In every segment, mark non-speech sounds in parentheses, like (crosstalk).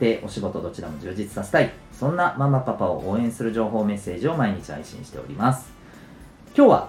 家庭、お仕事どちらも充実させたい。そんなママパパを応援する情報メッセージを毎日配信しております。今日は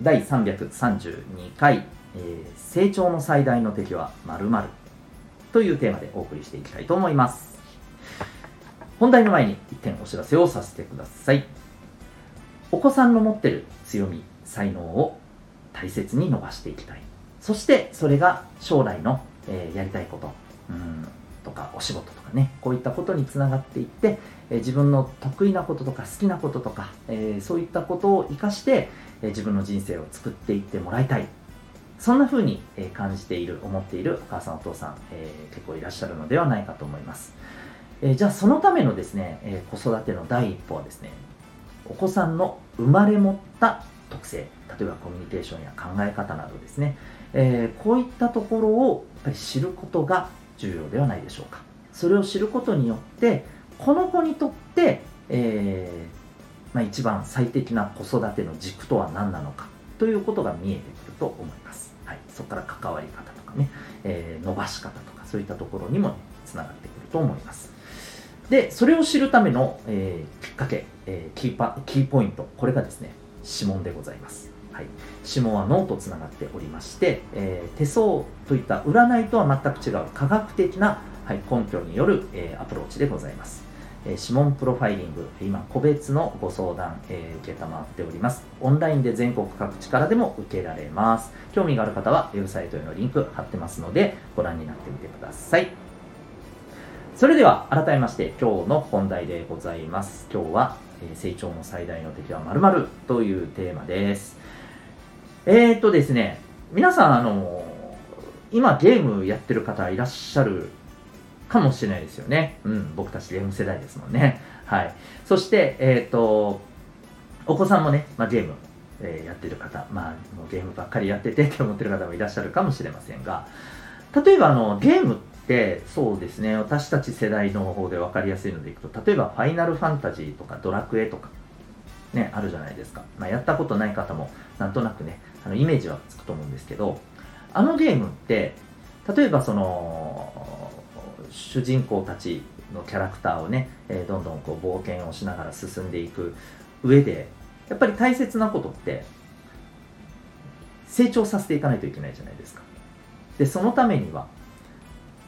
第332回、えー、成長の最大の敵は〇〇というテーマでお送りしていきたいと思います。本題の前に一点お知らせをさせてください。お子さんの持ってる強み才能を大切に伸ばしていきたい。そしてそれが将来の、えー、やりたいこと。うん。とかお仕事とかねこういったことにつながっていって、え、自分の得意なこととか好きなこととか、え、そういったことを生かして、え自分の人生を作っていってもらいたい。そんな風に感じている思っているお母さんお父さん、え結構いらっしゃるのではないかと思います、えじゃあそのためのですね、え子育ての第一歩はですねお子さんの生まれ持った特性例えばコミュニケーションや考え方などですね、えー、こういったところをやっぱり知ることが重要ではないでしょうか。それを知ることによってこの子にとって、えー、まあ、一番最適な子育ての軸とは何なのかということが見えてくると思います、はい、そこから関わり方とかね、えー、伸ばし方とかそういったところにもつながってくると思います。でそれを知るための、えー、きっかけ、えキーパキーポイントこれがですね指紋でございます。はい、指紋は脳とつながっておりまして、えー、手相といった占いとは全く違う科学的な、はい、根拠による、えー、アプローチでございます。え、指紋プロファイリング、今、個別のご相談、えー、受けたまっております。オンラインで全国各地からでも受けられます。興味がある方は、ウェブサイトへのリンク貼ってますので、ご覧になってみてください。それでは、改めまして、今日の本題でございます。今日は、え成長の最大の敵は〇〇というテーマです。えー、とですね、皆さん、あの、今ゲームやってる方いらっしゃるかもしれないですよね。うん、僕たちゲーム世代ですもんね。(laughs) はい。そして、えー、と、お子さんもね、まあ、ゲーム、えー、やってる方、まあ、もうゲームばっかりやっててって思ってる方もいらっしゃるかもしれませんが、例えばあのゲームってそうですね私たち世代の方で分かりやすいのでいくと例えば「ファイナルファンタジー」とか「ドラクエ」とかねあるじゃないですか、まあ、やったことない方もなんとなくねあのイメージはつくと思うんですけどあのゲームって例えばその主人公たちのキャラクターをね、えー、どんどんこう冒険をしながら進んでいく上でやっぱり大切なことって成長させていかないといけないじゃないですか。でそのためには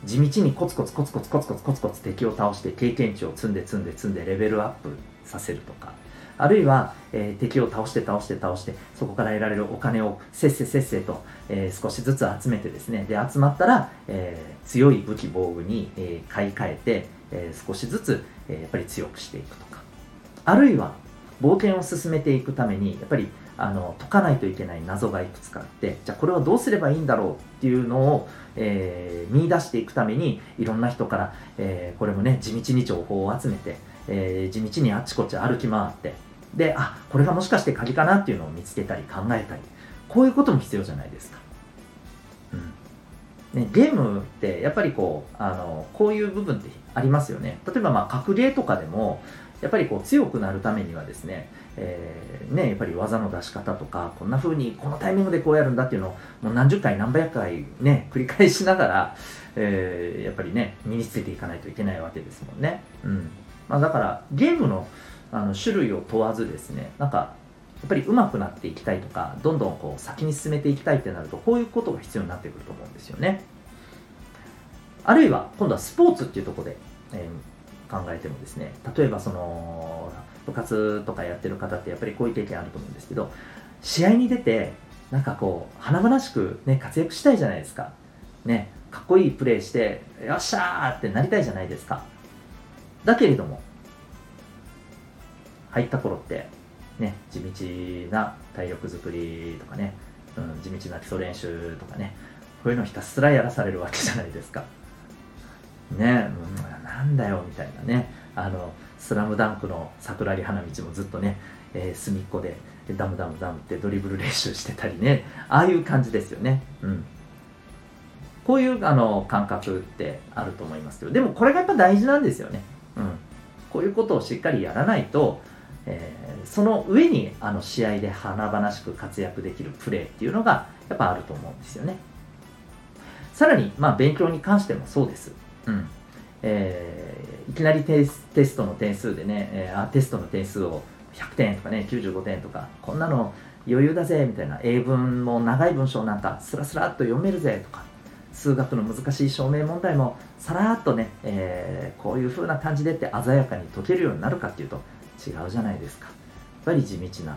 地道にコツコツコツコツコツコツコツコツ敵を倒して経験値を積んで積んで積んでレベルアップさせるとかあるいは、えー、敵を倒して倒して倒してそこから得られるお金をせっせせっせと、えー、少しずつ集めてですね。で集まったら、えー、強い武器防具に、え買い替えて、え少しずつ、えやっぱり強くしていくとか。あるいは冒険を進めていくためにやっぱりあの解かないといけない謎がいくつかあってじゃあこれはどうすればいいんだろうっていうのを、えー、見出していくためにいろんな人から、えー、これもね地道に情報を集めて、えー、地道にあっちこっち歩き回ってであこれがもしかして鍵かなっていうのを見つけたり考えたりこういうことも必要じゃないですか。うんね、ゲームってやっぱりこうあのこういう部分ってありますよね例えばまあ格ゲーとかでもやっぱりこう強くなるためにはですね、えー、ね、やっぱり技の出し方とか、こんな風にこのタイミングでこうやるんだっていうのをもう何十回何百回ね、繰り返しながら、えー、やっぱりね、身につけていかないといけないわけですもんね。うん。まあだからゲームのあの種類を問わずですね、なんかやっぱり上手くなっていきたいとか、どんどんこう先に進めていきたいってなると、こういうことが必要になってくると思うんですよね。あるいは、今度はスポーツっていうとこで、えー考えてもですね例えばその部活とかやってる方ってやっぱりこういう経験あると思うんですけど試合に出てなんかこう華々しく、ね、活躍したいじゃないですか、ね、かっこいいプレーしてよっしゃーってなりたいじゃないですかだけれども入った頃ってね地道な体力作りとかね、うん、地道な基礎練習とかねこういうのひたすらやらされるわけじゃないですか。ね、うん、なんだよみたいなね。あのスラムダンクの桜木花道もずっとね、えー、隅っこでダムダムダムってドリブル練習してたりねああいう感じですよね。うん。こういうあの感覚ってあると思いますけどでもこれがやっぱ大事なんですよね。うん。こういうことをしっかりやらないと、えー、その上にあの試合で華々しく活躍できるプレーっていうのがやっぱあると思うんですよねさらに、まあ、勉強に関してもそうです。うんえー、いきなりテストの点数でね、えー、テストの点数を100点とかね、95点とか、こんなの余裕だぜみたいな、英文も長い文章なんかスラスラっと読めるぜとか、数学の難しい証明問題もさらっとね、えー、こういう風な感じでって鮮やかに解けるようになるかっていうと違うじゃないですか。やっぱり地道な、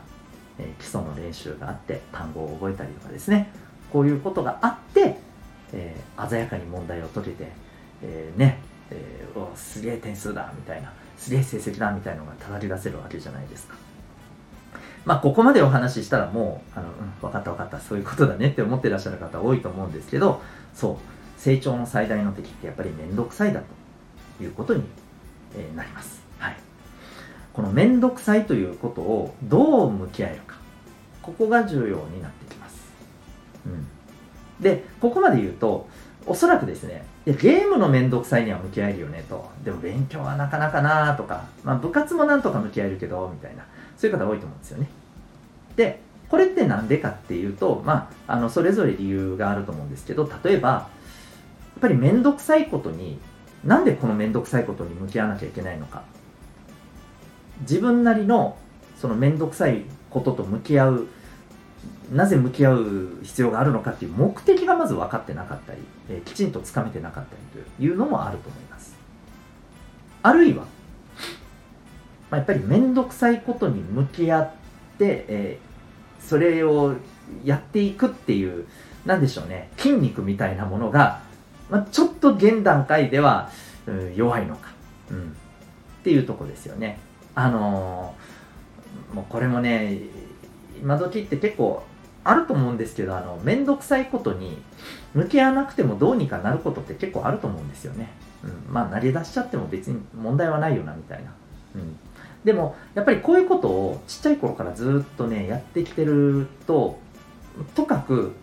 えー、基礎の練習があって、単語を覚えたりとかですね、こういうことがあって、えー、鮮やかに問題を解けて、えー、ね、えー、おすげえ点数だみたいなすげえ成績だみたいのがたたり出せるわけじゃないですか。まあ、ここまでお話ししたらもう、あの、うん、分かった分かった、そういうことだねって思ってらっしゃる方多いと思うんですけど、そう、成長の最大の敵ってやっぱりめんどくさいだということに、なります。このめんどくさいということをどう向き合えるか、ここが重要になってきます。うん。で、ここまで言うと、おそらくですね、ゲームのめんどくさいには向き合えるよねと。でも勉強はなかなかなとか、まあ部活もなんとか向き合えるけど、みたいな。そういう方多いと思うんですよね。で、これって何でかっていうと、まあ、あの、それぞれ理由があると思うんですけど、例えば、やっぱりめんどくさいことに、なんでこのめんどくさいことに向き合わなきゃいけないのか。自分なりの、そのめんどくさいことと向き合うなぜ向き合う必要があるのかっていう目的がまず分かってなかったり、えー、きちんとつかめてなかったりというのもあると思います。あるいは、まあ、やっぱり面倒くさいことに向き合って、えー、それをやっていくっていう、なんでしょうね、筋肉みたいなものが、まあ、ちょっと現段階では、うん、弱いのか、うん、っていうとこですよね。あのー、もうこれもね、今時って結構あると思うんですけど、あの、めんどくさいことに向き合わなくてもどうにかなることって結構あると思うんですよね。うん。まあ、慣れ出しちゃっても別に問題はないよな、みたいな。うん。でも、やっぱりこういうことをちっちゃい頃からずっとね、やってきてると、とかく、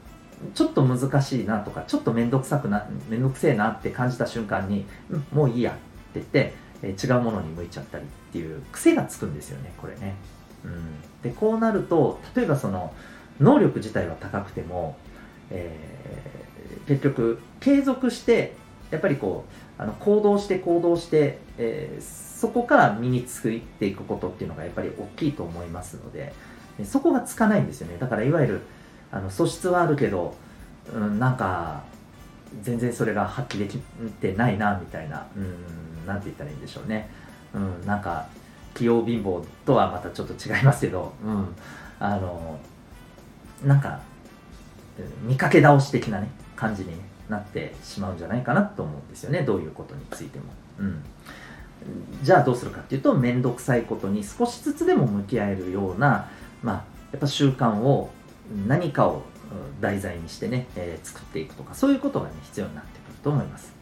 ちょっと難しいなとか、ちょっとめんどくさくな、めんどくせえなって感じた瞬間に、うん、もういいやって言って、違うものに向いちゃったりっていう癖がつくんですよね、これね。うん。で、こうなると、例えばその、能力自体は高くても、えー、結局継続してやっぱりこうあの行動して行動して、えー、そこから身についていくことっていうのがやっぱり大きいと思いますのでそこがつかないんですよねだからいわゆるあの素質はあるけど、うん、なんか全然それが発揮できてないなみたいなうんなんて言ったらいいんでしょうね、うん、なんか器用貧乏とはまたちょっと違いますけど、うん、あのなんか見かけ倒し的なね感じに、なってしまうんじゃないかなと思うんですよねどういうことについても。うん。じゃあどうするかっていうと面倒くさいことに少しずつでも向き合えるような、まあ、やっぱ習慣を何かを題材にしてね、えー、作っていくとかそういうことがね必要になってくると思います。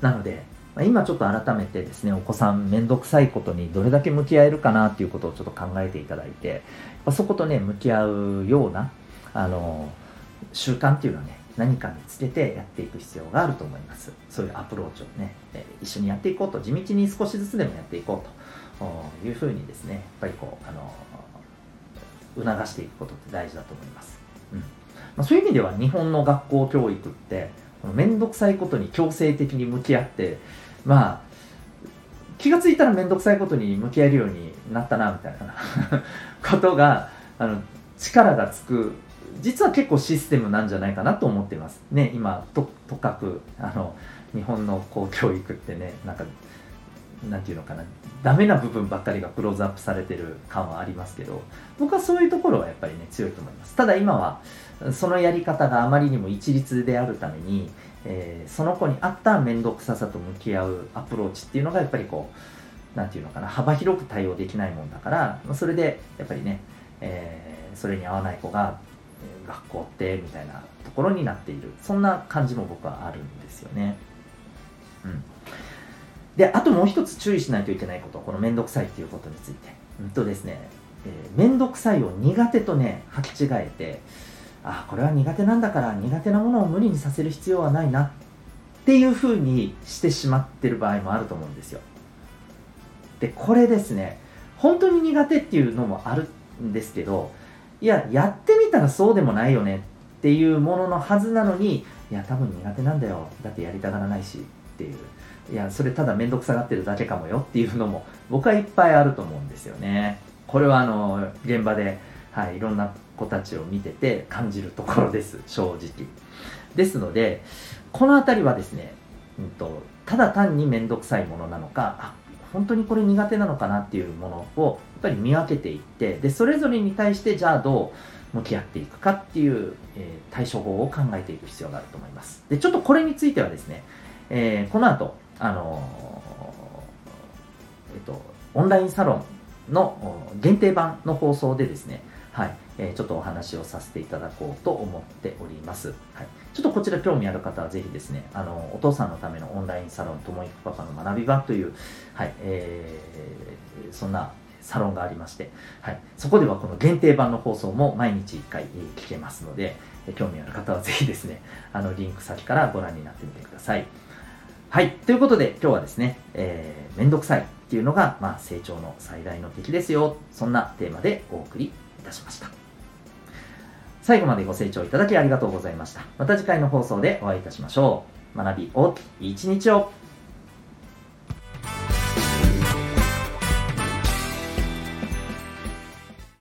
なので、まあ、今ちょっと改めてですねお子さん面倒くさいことにどれだけ向き合えるかなっていうことをちょっと考えていただいてまあそことね向き合うようなあの習慣っていうのはね何かにつけてやっていく必要があると思います。そういうアプローチをね、え一緒にやっていこうと地道に少しずつでもやっていこうというふうにですねやっぱりこうあの促していくことって大事だと思います、うん。まあ、そういう意味では日本の学校教育ってこの面倒くさいことに強制的に向き合ってまあ気がついたら面倒くさいことに向き合えるようになったなみたいな (laughs) ことがあの力がつく実は結構システムなんじゃないかなと思っています。ね、今と、とかく、あの、日本のこう教育ってね、なんか、なんていうのかな、ダメな部分ばっかりがクローズアップされてる感はありますけど、僕はそういうところはやっぱりね、強いと思います。ただ今は、そのやり方があまりにも一律であるために、えー、その子に合った面倒くささと向き合うアプローチっていうのがやっぱりこう、なんていうのかな、幅広く対応できないもんだから、それでやっぱりね、えー、それに合わない子が学校ってみたいなところになっているそんな感じも僕はあるんですよね。うんで、あともう一つ注意しないといけないこと、このめんどくさいっていうことについて。うんとですね、えー、くさいを苦手とね、履き違えて、あ、これは苦手なんだから苦手なものを無理にさせる必要はないなっていうふうにしてしまってる場合もあると思うんですよ。で、これですね、本当に苦手っていうのもあるんですけど、いや、やってみたらそうでもないよねっていうもののはずなのに、いや、多分苦手なんだよ。だってやりたがらないしっていう。いや、それただ面倒くさがってるだけかもよっていうのも僕はいっぱいあると思うんですよね。これはあの、現場で、はい、いろんな子たちを見てて感じるところです、(laughs) 正直。ですので、この辺りはですね、うんと、ただ単に面倒くさいものなのか、あ、本当にこれ苦手なのかなっていうものをやっぱり見分けていって、で、それぞれに対してじゃあどう向き合っていくかっていう、えー、対処法を考えていく必要があると思います。で、ちょっとこれについてはですね、えー、この後、あのー、えっと、オンラインサロンの限定版の放送でですね、はい、えー、ちょっとお話をさせていただこうと思っております。はい、ちょっとこちら興味ある方はぜひですね、あの、お父さんのためのオンラインサロン、ともいくパパの学び場という、はい、えー、そんなサロンがありまして、はい、そこではこの限定版の放送も毎日1回聞けますので、興味ある方はぜひですね、あの、リンク先からご覧になってみてください。はい。ということで、今日はですね、えー、めんどくさいっていうのが、まあ、成長の最大の敵ですよ。そんなテーマでお送りいたしました。最後までご清聴いただきありがとうございました。また次回の放送でお会いいたしましょう。学び大きい一日を。